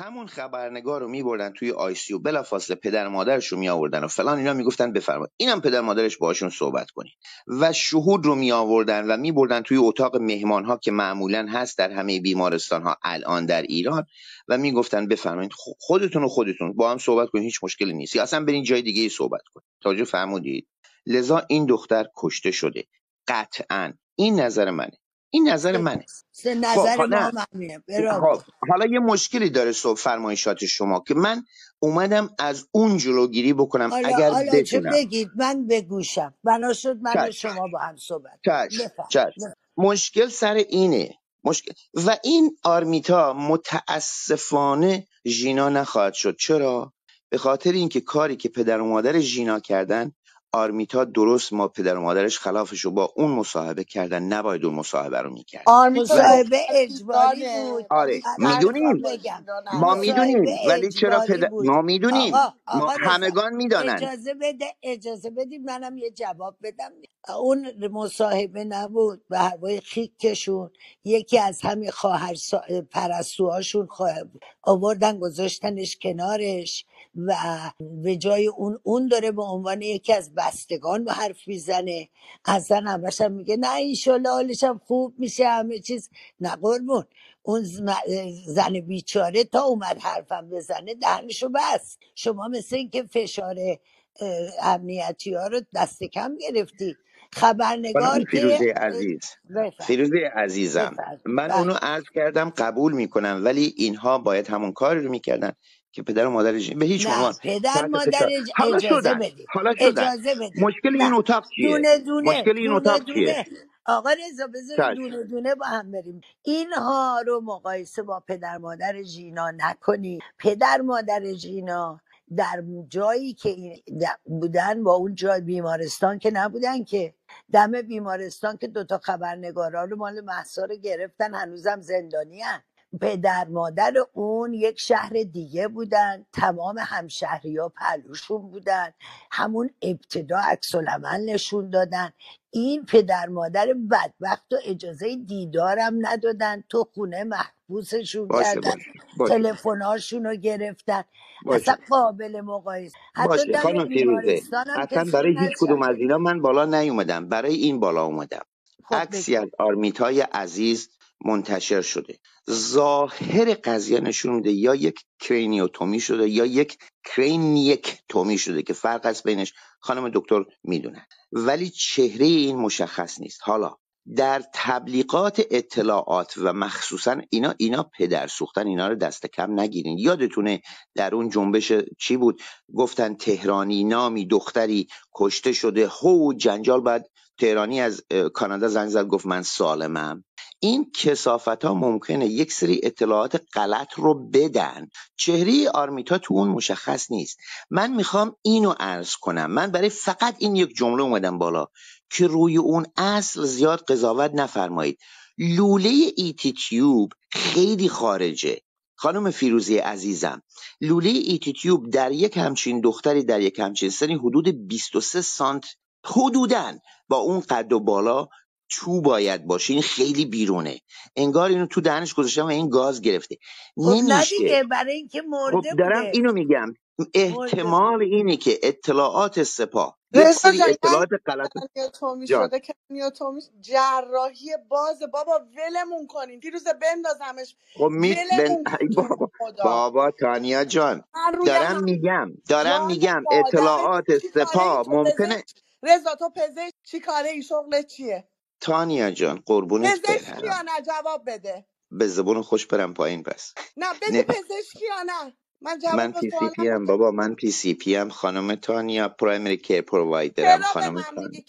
همون خبرنگار رو میبردن توی آی سی بلافاصله پدر مادرش رو می آوردن و فلان اینا می‌گفتن بفرمایید. اینم پدر مادرش باشون صحبت کنید. و شهود رو می آوردن و میبردن توی اتاق مهمان ها که معمولا هست در همه بیمارستان ها الان در ایران و می‌گفتن بفرمایید خودتون و خودتون با هم صحبت کنید هیچ مشکلی نیست. یا اصلا برین جای دیگه صحبت کنید. توجه فرمودید؟ لذا این دختر کشته شده. قطعا. این نظر منه. این نظر منه. سه نظر خب، ما. خب حالا یه مشکلی داره صبح فرمایشات شما که من اومدم از اون جلوگیری بکنم حالا اگر حالا چه بتونم. بگید؟ من بگوشم بنا شد من و. شما با هم صحبت چشم بفرم. چشم مشکل سر اینه. مشکل. و این آرمیتا متاسفانه ژینا نخواهد شد. چرا؟ به خاطر اینکه کاری که پدر و مادر ژینا کردن آرمیتا درست ما پدر و مادرش خلافش رو با اون مصاحبه کردن نباید اون مصاحبه رو می‌کرد. آرمیتا مصاحبه اجباری بود. آره می‌دونیم. ما. می‌دونیم ولی چرا پدر بود. ما می‌دونیم. آقا ما آقا رضا، همگان می‌دانن. اجازه بده اجازه بدید منم یه جواب بدم. اون مصاحبه نبود به هوای خیکشون یکی از همین خواهر سا- پرستوهاشون خواه- آوردن گذاشتنش کنارش و به جای اون اون داره به عنوان یکی از بستگان به حرف می‌زنه. اصلا همش هم میگه نه ایشالله حالش هم خوب میشه همه چیز. نه قربون. اون زن- بیچاره تا اومد حرفم بزنه دهنشو بست. شما مثل اینکه فشار امنیتی ها رو دست کم گرفتی. خبرنگار فیروزه عزیز. بفرم فیروزه عزیزم بفرم من بله. اونو عرض کردم قبول می‌کنم ولی اینها باید همون کاری رو می‌کردن که پدر و مادر ژ- به هیچ عنوان. پدر مادر اجازه بدید. حالا شدن. اجازه بدید. مشکل این اتاق چیه؟ دونه دونه مشکل این دونه اتاق چیه؟ دونه. آقا رضا چشم. دونه دونه با هم بریم. اینها رو مقایسه با پدر مادر ژینا نکنی پدر مادر ژینا در جایی که بودن با اون جای بیمارستان که نبودن که. دم بیمارستان که دوتا خبرنگارا رو مال محسا رو گرفتن هنوزم زندانی پدر مادر اون یک شهر دیگه بودن تمام همشهری ها پلوشون بودن. همون ابتدا عکس نشون دادن. این پدر مادر بدبخت و اجازه دیدارم ندادن. تو خونه محبوسشون باشه کردن تلفن‌هاشون رو گرفتن. باشه. اصلا قابل مقایسه. حتی هم اصلا برای هیچ کدوم از اینا من بالا نیومدم. برای این بالا اومدم. خب عکسی از آرمیتای عزیز منتشر شده. ظاهر قضیه نشون میده یا یک کرینیوتومی شده یا یک کرینیک تومی شده که فرق است بینش خانم دکتر می‌دونن ولی چهره این مشخص نیست. حالا در تبلیغات اطلاعات و مخصوصا اینا اینا پدر سوختن اینا رو دست کم نگیرین. یادتونه در اون جنبش چی بود؟ گفتن تهرانی نامی دختری کشته شده. هو جنجال بعد تهرانی از کانادا زنگ زد گفت من سالمم. این کسافت ها ممکنه یک سری اطلاعات غلط رو بدن. چهره آرمیتا تو اون مشخص نیست. من می‌خوام اینو عرض کنم. من برای فقط این یک جمله اومدم بالا که روی اون اصل زیاد قضاوت نفرمایید. لوله ایتی تیوب خیلی خارجه. خانم فیروزی عزیزم لوله ایتی تیوب در یک همچین دختری در یک همچین سنی حدود 23 سانت حدوداً با اون قد و بالا تو باید باشه. این خیلی بیرونه. انگار اینو تو دهنش گذاشتم و این گاز گرفته. خب نه نمیشه. دیگه برای اینکه خب مرده دارم بوده. اینو میگم. مرده احتمال اینه که اطلاعات سپاه یک رضا سری جان اطلاعات غلط کرانیوتومی جان. شده کرانیوتومی جراحی باز بابا ولمون کنین. دیروز بندازمش. خب می بن... ولمون ای تو بابا. خدا. بابا تانیا جان. من روی دارم هم میگم. دارم جان میگم مادرت اطلاعات سپاه تو ممکنه پزشک رضا تو پزشک چی کاره ای؟ شغلت چیه؟ تانیا جان قربونت پزشکی یا نه؟ جواب بده. به زبون خوش برم پایین پس نه بگو نه. پزشکی یا نه. من من جواب پی سی پی بده. بابا من PCP ام. خانم تانیا primary care provider م. چرا به خانم من تانیا.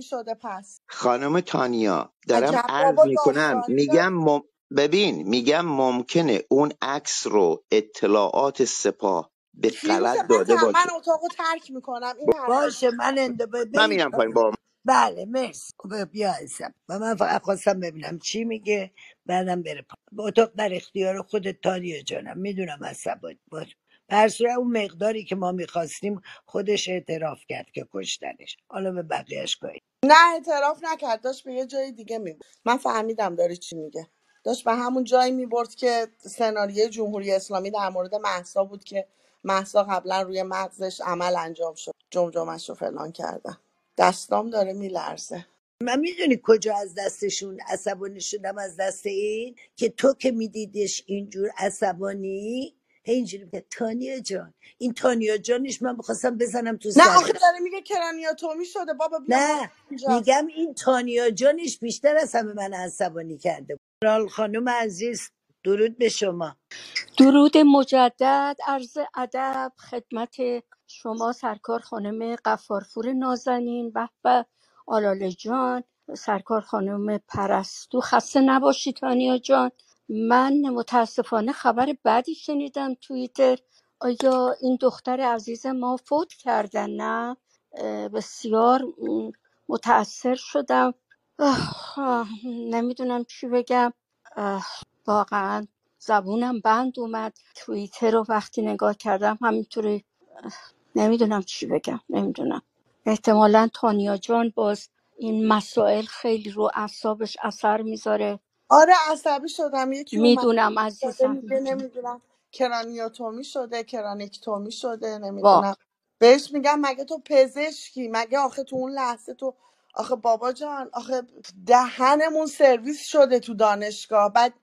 شده پس. خانم تانیا دارم عرض می‌کنم میگم مم... ببین میگم ممکنه اون عکس رو اطلاعات سپاه به غلط داده من باشه. اتاقو ترک می‌کنم این باشه من اند من میرم پایین با بله مرسی. خب بیا عزیزم. و من فقط خواستم ببینم چی میگه بعدم بره پا. با اتاق در اختیار خودت تاریه جانم. می‌دونم از سبا باش پرسوی اون مقداری که ما می‌خواستیم خودش اعتراف کرد که کشتنش. حالا به بقیهش کاری نه اعتراف نکرد. داشت به یه جای دیگه میگو من فهمیدم داری چی میگه. داشت به همون جایی می‌برد که سناریوی جمهوری اسلامی در مورد محسا بود که محسا قبلا روی مغزش عمل انجام شد. جمجمش رو فلان کردن دستام داره میلرزه. من می‌دونی کجا از دستشون عصبانی شدم از دست این؟ که تو که میدیدش اینجور عصبانی؟ هی اینجوری که تانیا جان. این تانیا جانش من می‌خواستم بزنم تو نه آخه داره میگه کرانیاتومی شده. بابا بیا نه اینجا. میگم این تانیا جانش بیشتر از همه من عصبانی کرده بود. خانم عزیز درود به شما. درود مجدد عرض ادب خدمت شما سرکار خانم قفارپور نازنین به به آلاله جان سرکار خانم پرستو خسته نباشید تانیا جان. من متاسفانه خبر بدی شنیدم توییتر. آیا این دختر عزیز ما فوت کردن نه. بسیار متاثر شدم. نمی‌دونم چی بگم. واقعا زبونم بند اومد. توییتر رو وقتی نگاه کردم همینطوری نمی‌دونم چی بگم نمی‌دونم. احتمالا تانیا جان باز این مسائل خیلی رو اعصابش اثر می‌ذاره. آره عصبی شدم. یکی اومد می‌دونم داده عزیزم میگه می‌دونم. نمی‌دونم. کرانیوتومی شده کرانیکتومی شده وا نمی‌دونم. بهش میگم مگه تو پزشکی؟ مگه آخه تو اون لحظه تو آخه بابا جان آخه دهنمون سرویس شده تو دانشگاه. بعد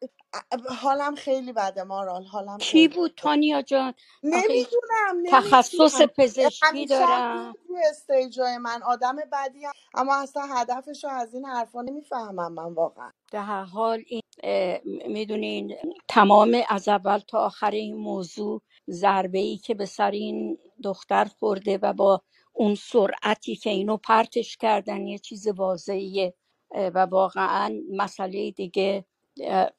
حالم خیلی بده مارال حالم کی خیلی بود تانیا جان؟ آخه نمی‌دونم تخصص نمی‌دونم پزشکی همیشه هم دارم. تو استیجای من آدم بدی هم. اما اصلا هدفش رو از این حرفا نمی‌فهمم من واقعا. در هر حال این می‌دونین تمام از اول تا آخر این موضوع ضربه ای که به سر این دختر خورده و با اون سرعتی که اینو پرتش کردن یه چیز واضحیه. و واقعا مسئله دیگه اه،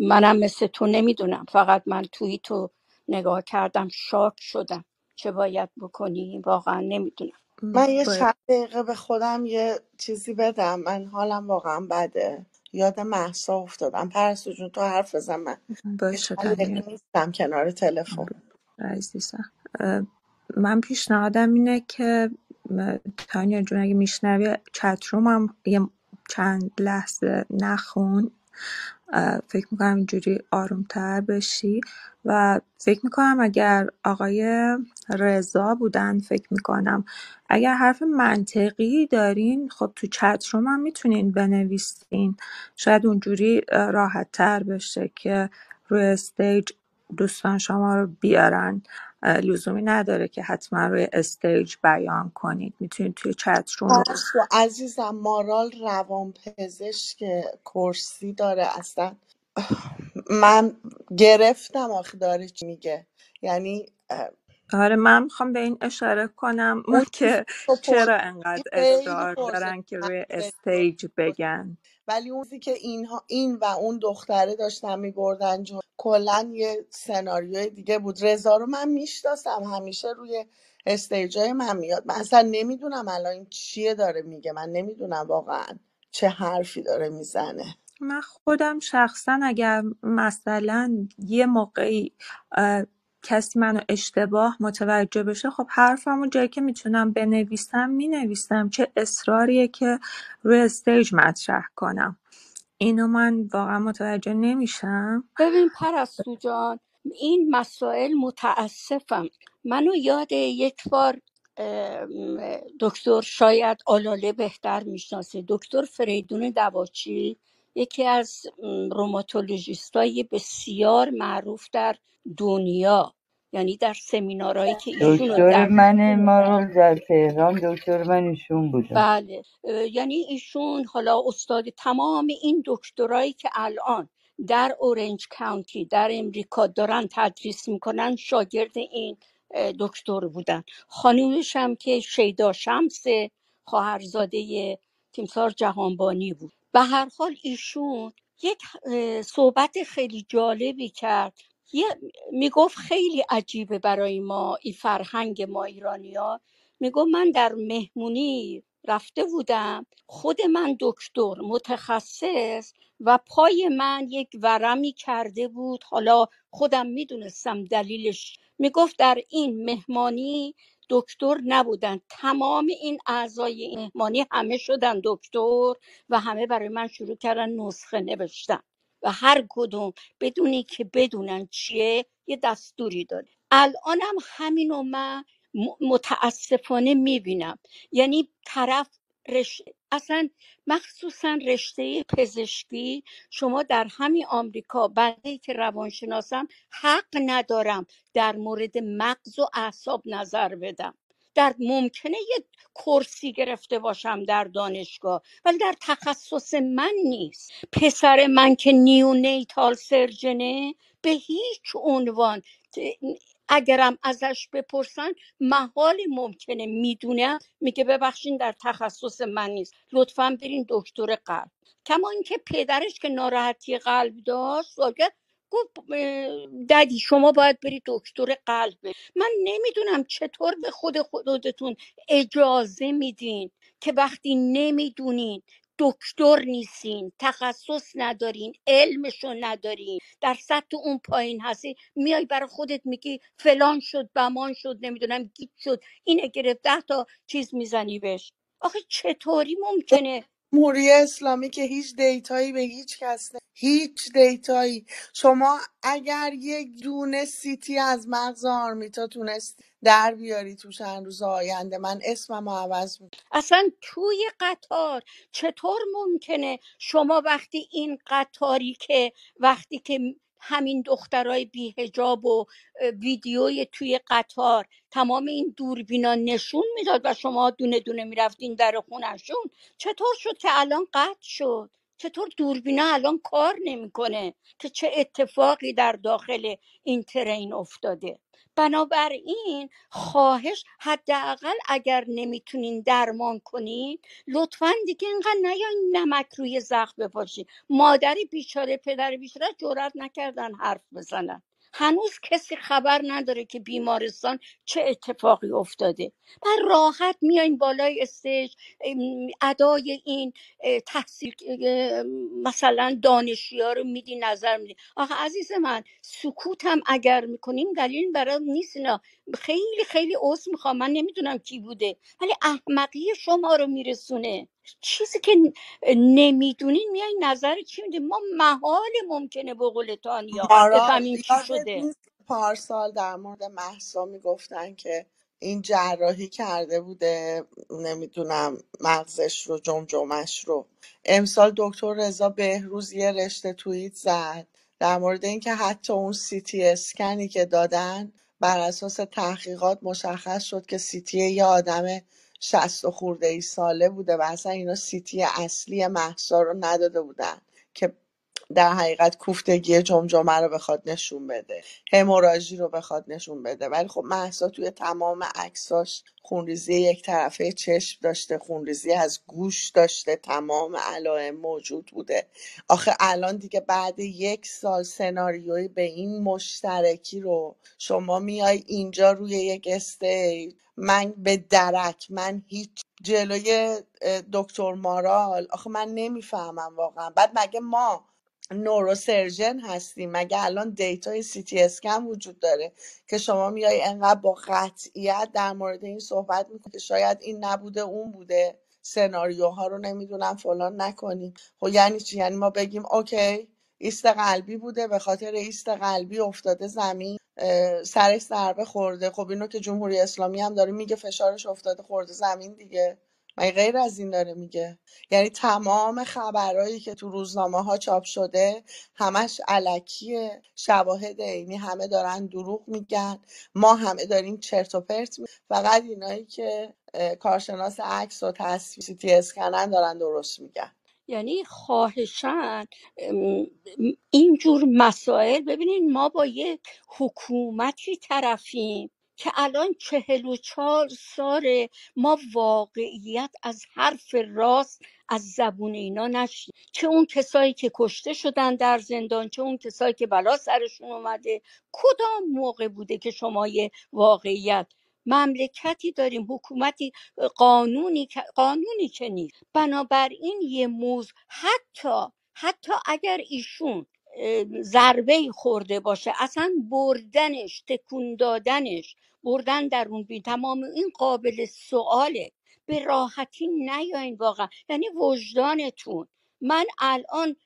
منم مثل تو نمی‌دونم. فقط من توی تو نگاه کردم شاک شدم. چه باید بکنی؟ واقعا نمی‌دونم. من یه باید. چند دقیقه به خودم یه چیزی بدم. من حالم واقعا بده. یاد محسا افتادم. پرستو جون تو حرف بزن. من یه باشه چند نیستم کنار تلفن. عزیزم اه، من پیشنهادم اینه که م، تانیا جون اگه میشنوی چتروم هم یه چند لحظه نخون. فکر می‌کنم اینجوری آرومتر بشی. و فکر می‌کنم اگر آقای رضا بودن فکر می‌کنم. اگر حرف منطقی دارین خب تو چتروم هم می‌تونین بنویسین. شاید اونجوری راحت تر بشه که روی stage دوستان شما رو بیارن. لزومی نداره که حتما روی stage بیان کنید. می‌تونید توی chat room عزیزم مارال روان پزشک کرسی داره. اصلا من گرفتم. آخه داره چی میگه؟ یعنی آره من می‌خوام به این اشاره کنم اون چیزی که چرا پرسیدی انقدر خیلی اصرار پرسش دارن که روی استیج بگن؟ ولی اون چیزی که اینها این و اون دختره داشتن میبردن جو کلا یه سناریوی دیگه بود. رضا رو من می‌شناسم همیشه روی استیجای من میاد. من اصلا نمی‌دونم الان چیه داره میگه. من نمی‌دونم واقعا چه حرفی داره می‌زنه. من خودم شخصا اگر مثلا یه موقعی کسی منو اشتباه متوجه بشه خب حرفمو جایی که می‌تونم بنویسم می‌نویسم. چه اصراریه که روی استیج مطرح کنم. اینو من واقعا متوجه نمیشم. ببین پرستو جان این مسائل متاسفم. منو یاد یک بار دکتر شاید آلاله بهتر می‌شناسه. دکتر فریدون دواچی یکی از روماتولوژیست بسیار معروف در دنیا. یعنی در سمینارهایی که ایشون دکتر در من ما رو در تهران دکتر من ایشون بودم بله. یعنی ایشون حالا استاد تمام این دکترایی که الان در اورنج کانتی در امریکا دارن تدریس می‌کنن شاگرد این دکتر بودن. خانومش هم که شیدا شمس خواهرزاده تیمسار جهانبانی بود. به هر حال ایشون یک صحبت خیلی جالبی کرد یه می‌گفت خیلی عجیبه برای ما این فرهنگ ما ایرانی می‌گفت من در مهمونی رفته بودم خود من دکتر متخصص و پای من یک ورمی کرده بود. حالا خودم می‌دونستم دلیلش. می‌گفت در این مهمانی دکتر نبودن. تمام این اعضای این مهمانی همه شدن دکتر و همه برای من شروع کردن نسخه نوشتن. و هر کدوم بدونی که بدونن چیه یه دستوری داره. الانم همینو من متاسفانه می‌بینم. یعنی طرف رش... اصلا مخصوصا رشته پزشکی شما در همین آمریکا بنده که روانشناسم حق ندارم در مورد مغز و اعصاب نظر بدم. در ممکنه یه کرسی گرفته باشم در دانشگاه ولی در تخصص من نیست. پسر من که نیونیتال سرجنه به هیچ عنوان اگرم ازش بپرسن محال ممکنه می‌دونه. میگه ببخشین در تخصص من نیست. لطفا برین دکتر قلب. کما اینکه پدرش که ناراحتی قلب داشت گفت ددی شما باید بری دکتر قلب من نمی‌دونم چطور به خود خودتون اجازه میدین که وقتی نمی‌دونین دکتر نیستین تخصص ندارین علمشو ندارین در سطح اون پایین هستی میای برای خودت میگی فلان شد بمان شد نمی‌دونم گیت شد اینه گرفت ده تا چیز می‌زنی بهش. آخه چطوری ممکنه؟ جمهوری اسلامی که هیچ data یی به هیچ کس نه. هیچ data یی شما اگر یک دونه CT از مغز آرمیتا تونست در بیاری تو چند روز آینده من اسمم عوض می‌کنم اصلا توی قطار چطور ممکنه شما وقتی این قطاری که وقتی که همین دخترای بی‌حجاب و ویدیوی توی قطار. تمام این دوربینا نشون می‌داد و شما دونه دونه می‌رفتین در خونشون چطور شد که الان قطع شد؟ چطور دوربینا الان کار نمی‌کنه که چه اتفاقی در داخل این ترین افتاده؟ بنابراین خواهش حداقل اگر نمی‌تونین درمان کنین لطفا دیگه اینقدر نیاین نمک روی زخم بپاشین. مادر بیچاره پدر بیچاره جرئت نکردن حرف بزنن. هنوز کسی خبر نداره که بیمارستان چه اتفاقی افتاده. و راحت میاین بالای استیج ادای این تحصیل مثلا دانشی ها رو میدی نظر میدی. آخه عزیز من سکوت هم اگر می‌کنیم دلیل برای نیست اینا. خیلی خیلی عذر می‌خوام. من نمی‌دونم کی بوده. ولی احمقی شما رو میرسونه. چیزی که نمی‌دونین میای نظر چی میدین ما محال ممکنه به قول تانیا مارال بفهمیم چی یادت شده. نیست پارسال در مورد محسا می‌گفتن که این جراحی کرده بوده نمی‌دونم مغزش رو جمجمش رو. امسال دکتر رضا بهروز یه رشته توییت زد در مورد اینکه حتی اون سیتی اسکنی که دادن بر اساس تحقیقات مشخص شد که سیتی یه آدم شست و خورده ای ساله بوده و اصلا اینا سیتی اصلی محسا رو نداده بودن. در حقیقت کوفتگی جمجمه رو بخواد نشون بده هموراژی رو بخواد نشون بده. ولی خب مهسا توی تمام عکساش خونریزی یک طرفه چشم داشته خونریزی از گوش داشته تمام علائم موجود بوده. آخه الان دیگه بعد یک سال سناریوی به این مشترکی رو شما میای اینجا روی یک استیج من به درک من هیچ جلوی دکتر مارال آخه من نمی‌فهمم واقعا. بعد مگه ما neurosurgeon هستیم. مگه الان data ی CT scan وجود داره که شما میای انقدر با قطعیت در مورد این صحبت می‌کنی که شاید این نبوده اون بوده. سناریوها رو نمی‌دونم فلان نکنیم. خب یعنی چی؟ یعنی ما بگیم okay ایست قلبی بوده به خاطر ایست قلبی افتاده زمین سرش ضربه خورده. خب اینو که جمهوری اسلامی هم داره میگه فشارش افتاده خورده زمین دیگه. مگه غیر از این داره میگه؟ یعنی تمام خبرهایی که تو روزنامه ها چاپ شده همش علکیه. شواهد عینی همه دارن دروغ میگن. ما همه داریم چرت و پرت می فقط اینایی که کارشناس عکس و تصویر سی تی اسکنن دارن درست میگن. یعنی خواهشن اینجور مسائل ببینین ما با یک حکومتی طرفیم. که الان چهل و چهار ساله ما واقعیت از حرف راست از زبون اینا نشنید چه اون کسایی که کشته شدن در زندان چه اون کسایی که بلا سرشون اومده. کدام موقع بوده که شما یه واقعیت؟ مملکتی داریم حکومتی قانونی قانونی که نیست. بنابراین یه موضوع حتی حتی اگر ایشون ضربه خورده باشه. اصلا بردنش تکون دادنش بردن در اون بین. تمام این قابل سواله به راحتی نیاین واقعا. یعنی وجدانتون. من الان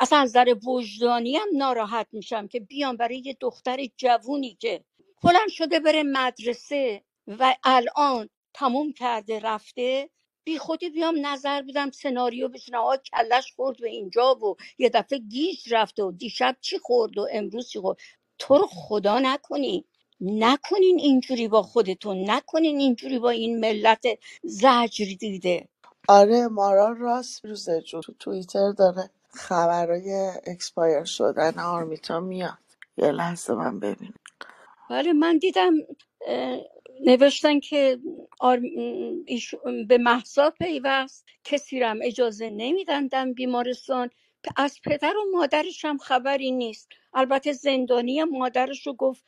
اصلا از نظر وجدانی هم ناراحت میشم که بیام برای یه دختر جوونی که بلند شده بره مدرسه و الان تموم کرده رفته بی خودی بیام نظر بدم سناریو بشنم آقا کلش خورد به اینجا و یه دفعه گیج رفته و دیشب چی خورد و امروز چی خورد؟ تو رو خدا نکنین نکنین اینجوری با خودتون. نکنین اینجوری با این ملت زجر دیده. آره مارال راست روزه جو تو توییتر داره خبرای اکسپایر شدن آرمیتا میاد. یه لحظه من ببینم. بله من دیدم نوشتن که آر... ایش... به محضا پیوست کسی رم اجازه نمیدندن بیمارستان. از پدر و مادرش هم خبری نیست. البته زندانی مادرش رو گفت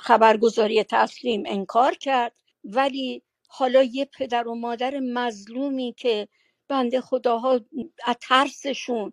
خبرگزاری تسلیم انکار کرد. ولی حالا یه پدر و مادر مظلومی که بنده خداها از ترسشون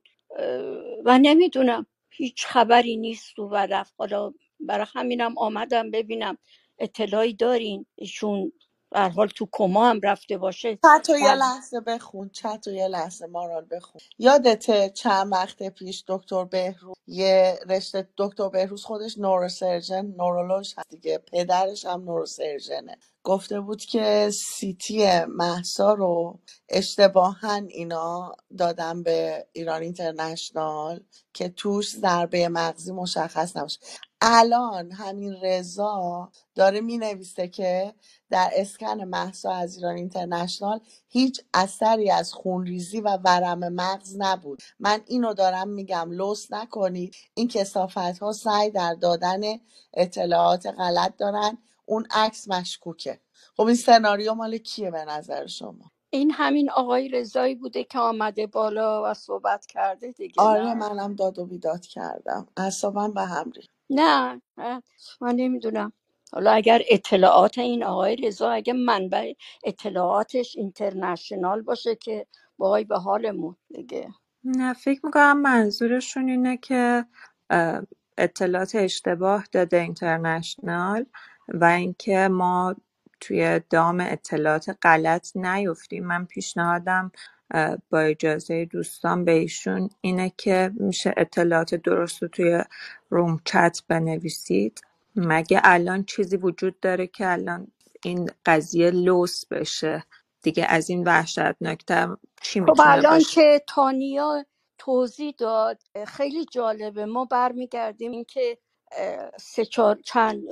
و نمی‌دونم هیچ خبری نیست و رفت حالا برای همینم آمدم ببینم. اطلاعی دارین؟ ایشون به هر حال تو کما هم رفته باشه. چت رو یه. لحظه بخون چت رو یه لحظه مارال بخون. یادته چند وقت پیش دکتر بهروز یه رشته دکتر بهروز خودش نوروسرجن نورولوژ هست دیگه پدرش هم نوروسرجنه گفته بود که سیتی محسا رو اشتباها اینا دادن به ایران اینترنشنال که توش ضربه مغزی مشخص نباشه. الان همین رضا داره می‌نویسه که در اسکن مهسا از ایران اینترنشنال هیچ اثری از خونریزی و ورم مغز نبود. من اینو دارم میگم لوس نکنید. این کسافت ها سعی در دادن اطلاعات غلط دارن. اون عکس مشکوکه. خب این سناریو مال کیه به نظر شما؟ این همین آقای رضایی بوده که آمده بالا و صحبت کرده دیگه آره نه؟ منم داد و بیداد کردم. اعصابم به هم ریخت. نه من نمی‌دونم. حالا اگر اطلاعات این آقای رضا اگه منبع اطلاعاتش اینترنشنال باشه که وای به حالمون دیگه. نه فکر می‌کنم منظورشون اینه که اطلاعات اشتباه داده اینترنشنال و اینکه ما توی دام اطلاعات غلط نیفتیم. من پیشنهادم با اجازه دوستان به ایشون اینه که میشه اطلاعات درست رو توی room chat بنویسید. مگه الان چیزی وجود داره که الان این قضیه لوس بشه؟ دیگه از این وحشتناکتر چی خب می‌تونه الان باشه؟ که تانیا توضیح داد خیلی جالبه. ما برمیگردیم اینکه اه، سه چهار چند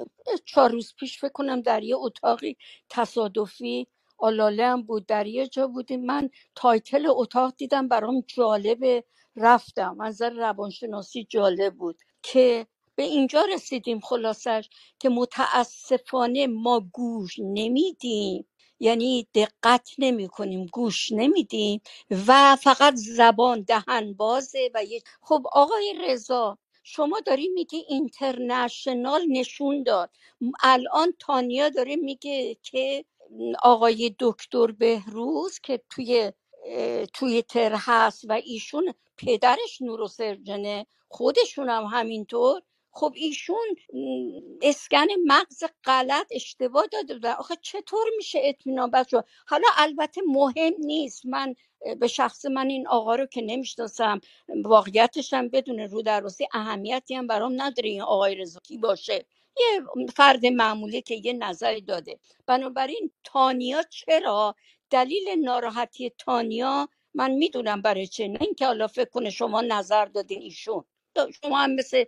چهار روز پیش فکر کنم در یه اتاقی تصادفی آلاله هم بود در یه جا بودیم. من title اتاق دیدم برام جالبه. رفتم از نظر روانشناسی جالب بود که به اینجا رسیدیم خلاصش که متاسفانه ما گوش نمیدیم. یعنی دقت نمی کنیم گوش نمیدیم و فقط زبان دهن بازه و یه خب آقای رضا شما داری میگی اینترنشنال نشون داد. الان تانیا داره میگه که آقای دکتر بهروز که توی اه، توییتر هست و ایشون پدرش نوروسرجنه خودشون هم همینطور. خب ایشون اسکن مغز غلط اشتباه داده بودن. آخه چطور میشه اطمینان بخش حالا البته مهم نیست. من به شخص من این آقا رو که نمی‌شناسم واقعیتش هم بدون رو در راستی اهمیتی هم برام نداره این آقای رضا کی باشه. یه فرد معمولی که یه نظری داده. بنابراین تانیا چرا؟ دلیل ناراحتی تانیا من می‌دونم برای چه نه اینکه حالا فکر کنه شما نظر دادین ایشون. شما هم مثل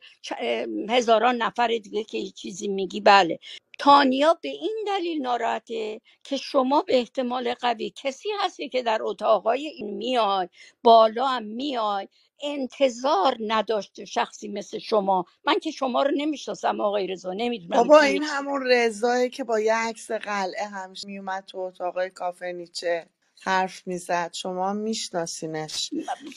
هزاران نفر دیگه که یه چیزی میگی بله. تانیا به این دلیل ناراحته که شما به احتمال قوی کسی هستی که در اتاقای این میای بالا هم میای انتظار نداشته شخصی مثل شما. من که شما رو نمی‌شناسم آقای رضا نمی‌دونم بابا این همون رضایه که با یه عکس قلعه همیشه میومد تو اتاقای کافه نیچه. حرف می‌زد. شما میشناسینش.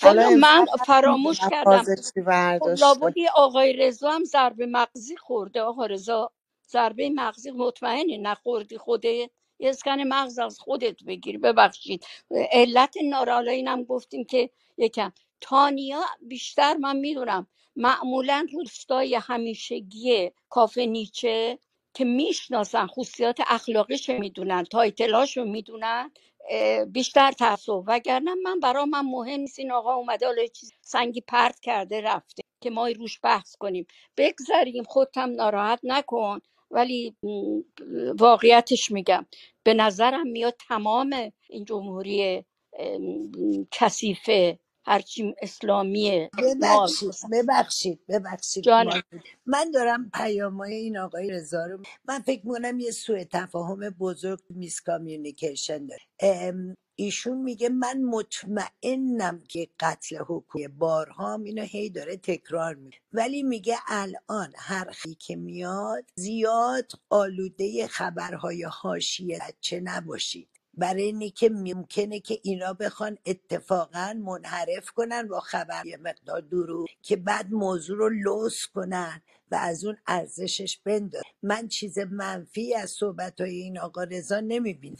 حالا والا من فراموش کردم. خب برداشته لابد یه آقای رضا هم ضربه مغزی خورده. آقا رضا ضربه مغزی مطمئنی؟ نخوردی خوده؟ یه اسکن مغز از خودت بگیر. ببخشید. علت نارالا اینم گفتیم که یکم. تانیا بیشتر من می‌دونم. معمولا روستای همیشگی کافه نیچه که می‌شناسن خصوصیات اخلاقیش می‌دونن تایتلاشو می‌دونن. بیشتر تعصب وگرنه من برا من مهم نیست این آقا اومده حالا چیز سنگی پرت کرده رفته. که ما روش بحث کنیم. بگذریم خودتم ناراحت نکن. ولی واقعیتش میگم. به نظرم میاد تمام این جمهوری ام، کثیف هرچی اسلامی ما ببخشید ببخشید ببخشید ما من دارم پیامای این آقای رضا رو من فکر می‌کنم یه سوء تفاهم بزرگ miscommunication داره. ام، ایشون میگه من مطمئنم که قتل حکومت بارها هم اینو هی داره تکرار میگه ولی میگه الان هر خبری که میاد زیاد آلوده خبرهای حاشیه چه نباشید. برای اینی که ممکنه که اینا بخوان اتفاقا منحرف کنن با خبر یه مقدار درو که بعد موضوع رو لوس کنن. و از اون ارزشش بندازن من چیز منفی از صحبت های این آقا رضا نمی‌بینم.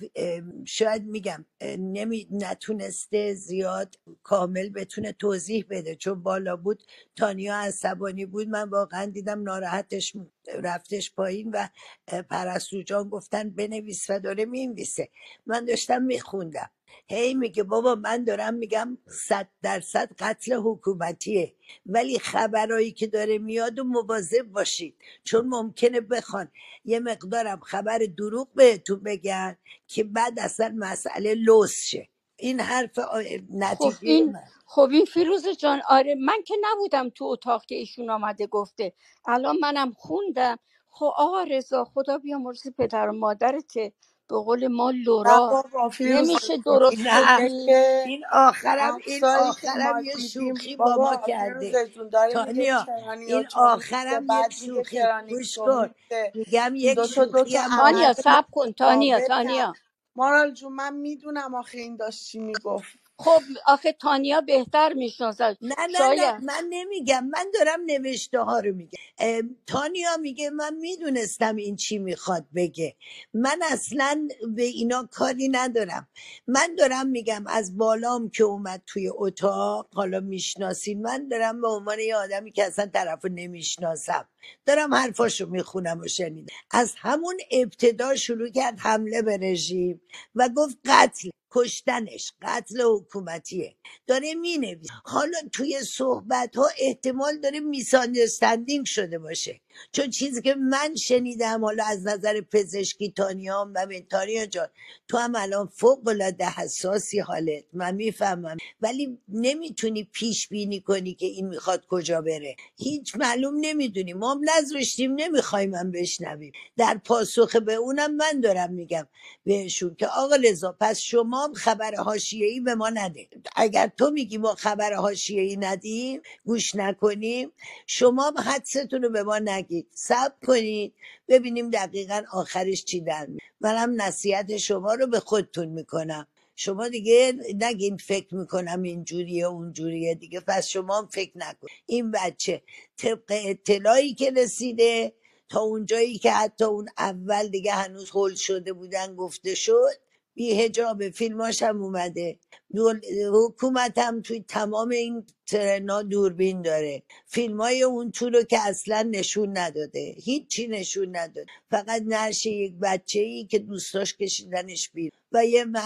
شاید میگم نمی نتونسته زیاد کامل بتونه توضیح بده. چون بالا بود تانیا عصبانی بود. من واقعا دیدم ناراحتش بود. رفتش پایین و پرستو جان گفتن بنویس و داره می‌نویسه. من داشتم میخوندم. هی میگه بابا من دارم میگم صد درصد قتل حکومتیه. ولی خبرایی که داره میاد و مواظب باشید. چون ممکنه بخوان. یه مقدارم خبر دروغ بهتون بگن که بعد اصلا مسئله لوس شه. این حرف آ- خب نتیجه این من. خب این فیروز جان آره من که نبودم تو اتاق که ایشون آمده گفته. الان منم خوندم. خب آقا رضا خدا بیامرز پدر و مادرته. به قول ما نه لورا بابا فیروز نمیشه درست نه میگه بگی که این آخرم این که آخرم ما یه دیدیم شوخی با ما بابا کرده. جون داره میگه تانیا این آخرم یک بعد میگه شوخی. گوش کن. میگم یک شوخی هم تانیا صبر کن تانیا تانیا. مارال جون من می‌دونم آخه این داشت چی می‌گفت. خب آخه تانیا بهتر می‌شناسد. نه نه نه شاید. من نمیگم. من دارم نوشته ها رو میگم. تانیا میگه من می‌دونستم این چی می‌خواد بگه. من اصلا به اینا کاری ندارم. من دارم میگم از بالام که اومد توی اتاق حالا می‌شناسین. من دارم به عنوان یه آدمی که اصلا طرف رو نمی‌شناسم. دارم حرفاشو می‌خونم و شنیدم. از همون ابتدا شروع کرد حمله به رژیم و گفت قتل. کشتنش قتل حکومتیه. داره می‌نویسه. حالا توی صحبت ها احتمال داره میساندرستندینگ شده باشه. چون چیزی که من شنیدم حالا از نظر پزشکی تانیا هم و تانیا جان تو هم الان فوق العاده حساسی حالت. من می‌فهمم. ولی نمی‌تونی پیش بینی کنی که این می‌خواد کجا بره. هیچ معلوم نمی‌دونی. ما هم نذاشتیم نمی‌خوایم هم بشنویم. در پاسخ به اونم من دارم میگم بهشون که آقا رضا پس شما هم خبر حاشیه‌ای به ما نده. اگر تو میگی ما خبر حاشیه‌ای ندیم گوش نکنیم شما هم حدستون رو به ما نگید صبر کنید. ببینیم دقیقا آخرش چی در می منم نصیحت شما رو به خودتون می‌کنم. شما دیگه نگین فکر می‌کنم اینجوریه اونجوریه دیگه. پس شما هم فکر نکن. این بچه طبق اطلاعی که رسیده تا اونجایی که حتی اون اول دیگه هنوز هول شده بودن گفته شد بی هجاب فیلماش هم اومده. دول- حکومت هم توی تمام این ترنا دوربین داره. فیلم های اون تو رو که اصلا نشون نداده. هیچی نشون نداده. فقط نرشه یک بچه ای که دوستاش کشیدنش بیر و یه م-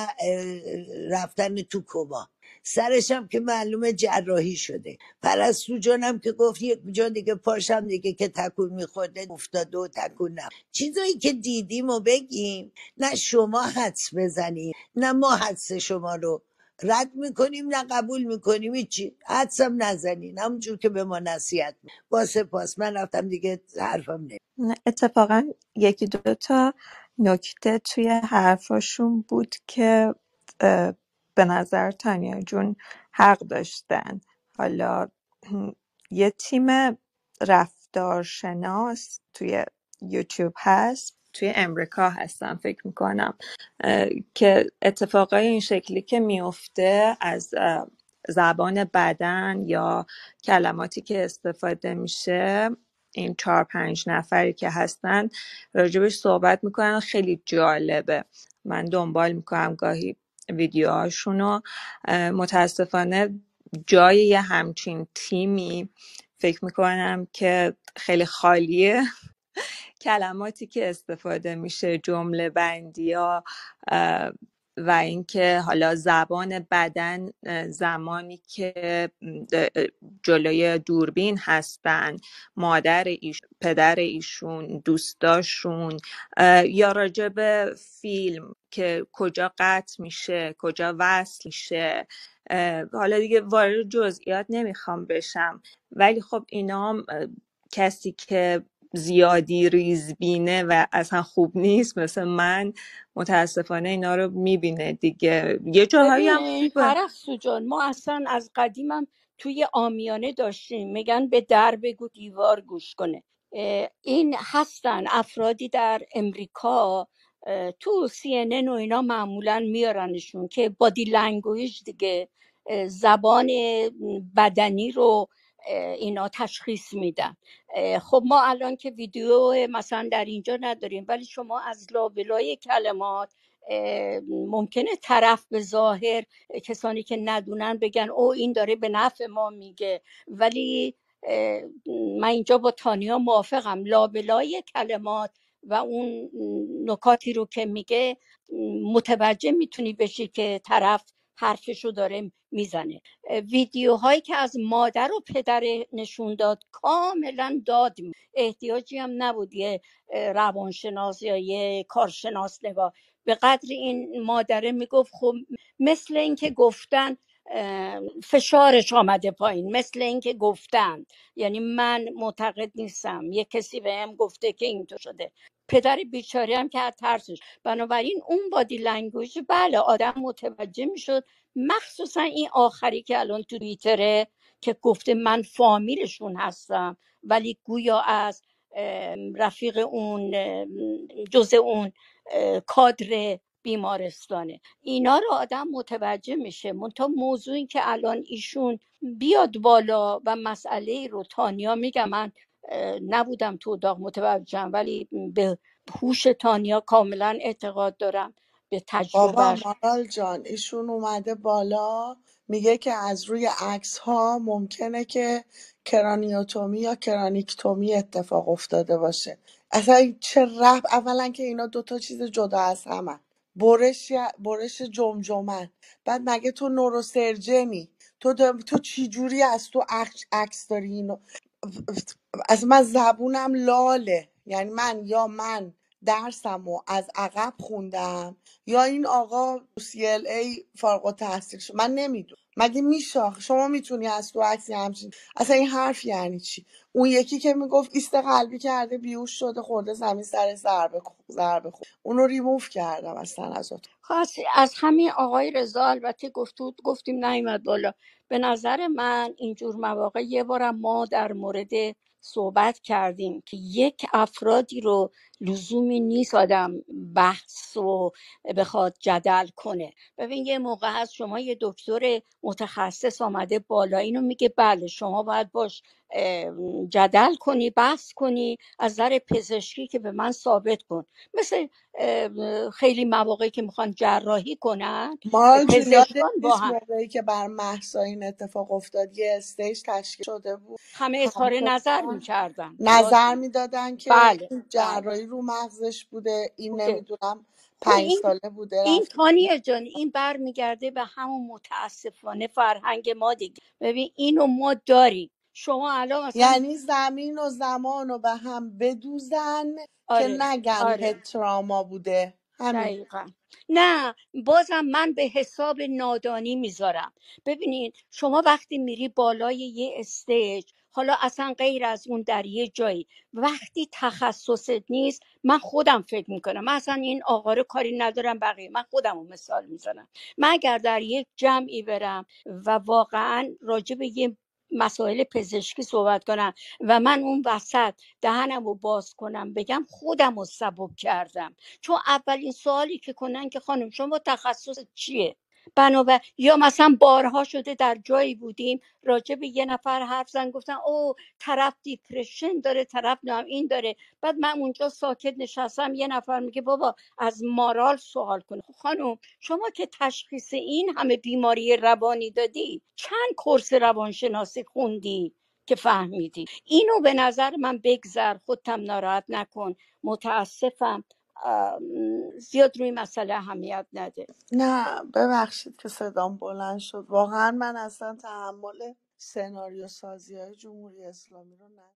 رفتن تو کما سرش هم که معلومه جراحی شده. پرستو جانم که گفت یک جا دیگه پاشم دیگه که تکون میخورده افتاده و تکون چیزایی که دیدیم و بگیم نه شما حدس بزنیم نه ما حدس شما رو رد می‌کنیم نه قبول می‌کنیم هیچی. حدسم نزنین. همونجور که به ما نصیحت با سپاس. من رفتم دیگه حرفم نه، اتفاقا یکی دو تا نکته توی حرفاشون بود که به نظر تانیا جون حق داشتن. حالا یه تیم رفتارشناس توی یوتیوب هست توی امریکا هستن فکر می‌کنم که اتفاقای این شکلی که میفته از زبان بدن یا کلماتی که استفاده میشه این چهار پنج نفری که هستن راجبش صحبت می‌کنن خیلی جالبه. من دنبال می‌کنم گاهی ویدیوهاشونو متاسفانه جای یه همچین تیمی فکر می‌کنم که خیلی خالیه. کلماتی که استفاده میشه جمله بندی ها و اینکه حالا زبان بدن زمانی که جلوی دوربین هستن مادر ایشون پدر ایشون دوستاشون یا راجع به فیلم که کجا قطع میشه کجا وصل میشه حالا دیگه وارد جزئیات نمی‌خوام بشم. ولی خب اینا کسی که زیادی ریزبینه و اصلا خوب نیست مثل من متاسفانه اینا رو می‌بینه دیگه. یه جاهایی هم ببین خوبه پرستو جان ما اصلا از قدیمم توی عامیانه داشتیم. میگن به در بگو دیوار گوش کنه. این هستن افرادی در امریکا تو CNN و اینا معمولا میارنشون که body language دیگه زبان بدنی رو اینا تشخیص میدن. خب ما الان که ویدیو مثلا در اینجا نداریم ولی شما از لابلای کلمات ممکنه طرف به ظاهر کسانی که ندونن بگن او این داره به نفع ما میگه. ولی من اینجا با تانیا موافقم. لابلای کلمات و اون نکاتی رو که میگه متوجه می‌تونی بشی که طرف حرفشو داره می‌زنه. ویدیوهایی که از مادر و پدر نشون داد کاملا داد. احتیاجی هم نبود یه روانشناس یا یه کارشناس نگاه. به قدر این مادره می‌گفت خب مثل اینکه گفتن فشارش آمده پایین مثل اینکه گفتن یعنی من معتقد نیستم. یه کسی بهم گفته که اینطور شده. پدر بیچاره هم که از ترسش. بنابراین اون body language بله آدم متوجه می‌شد. مخصوصا این آخری که الان تو توییتره که گفته من فامیلشون هستم ولی گویا از رفیق اون جزء اون کادر بیمارستانه. اینا رو آدم متوجه میشه. منتها موضوع این که الان ایشون بیاد بالا و مسئله رو تانیا میگم من نبودم تو اتاق متوجهم ولی به هوش تانیا کاملا اعتقاد دارم. به بابا تجربهش مارال جان ایشون اومده بالا میگه که از روی عکس ها ممکنه که کرانیوتومی یا کرانیکتومی اتفاق افتاده باشه. اصلا چه رب اولا که اینا دوتا چیز جدا از همن. برش برش جمجمن. بعد مگه تو نوروسرجنی تو دا- تو چی جوری از تو عکس عکس داری اینو؟ از من زبونم لاله. یعنی من یا من. درسم و از عقب خوندم. یا این آقا ای فارغ التحصیل شد. من نمی‌دونم. مگه میشه شما می‌تونی از تو عکسی همچین اصلا این حرف یعنی چی؟ اون یکی که می‌گفت ایست قلبی کرده بیوش شده خورده زمین سر ضربه ضربه خورد. اونو ریموف کردم اصلا از از همین آقای رضا البته گفتود گفتیم نیومد بالا. به نظر من اینجور مواقع یه بارم ما در مورد صحبت کردیم که یک افرادی رو لزومی نیست آدم بحث و بخواد جدل کنه. ببین یه موقع هست شما یه دکتر متخصص آمده بالا اینو میگه بله شما باید باش جدل کنی بحث کنی از نظر پزشکی که به من ثابت کن. مثل خیلی مواقعی که می‌خوان جراحی کنن پزشکان با هم که بر محسا این اتفاق افتاد یه استیج تشکیل شده بود. همه اظهار نظر می‌کردن. نظر می‌دادن که بله بله. جراحی رو مغزش بوده این بوده. نمی‌دونم خب پنج این ساله بوده این تانیه جان این برمیگرده به همون متاسفانه فرهنگ ما دیگه. ببین اینو ما داریم. شما الان مثلا یعنی زمین و زمان رو به هم بدوزن که آره نگن آره. تراما بوده. همین. دقیقا. نه بازم من به حساب نادانی می‌ذارم. ببینید شما وقتی میری بالای یه استیج حالا اصلا غیر از اون در یه جایی. وقتی تخصصت نیست من خودم فکر می‌کنم. من اصلا این آقا رو کاری ندارم بقیه. من خودم رو مثال می‌زنم. من اگر در یک جمعی برم و واقعا راجع به یه مسائل پزشکی صحبت کنم و من اون وسط دهنم رو باز کنم بگم خودم رو سبک کردم. چون اولین سوالی که کنن که خانم شما تخصص چیه؟ بنابر یا مثلا بارها شده در جایی بودیم راجع به یه نفر حرف زن گفتن او طرف دیپرشن داره طرف نام این داره. بعد من اونجا ساکت نشستم یه نفر میگه بابا از مارال سوال کن خب خانم شما که تشخیص این همه بیماری روانی دادی چند کورس روانشناسی خوندی که فهمیدی؟ اینو به نظر من بگذر خودتم ناراحت نکن. متاسفم. زیاد روی مسئله اهمیت نده. نه ببخشید که صدام بلند شد. واقعا من اصلا تحمل سناریو سازی های جمهوری اسلامی رو ندارم.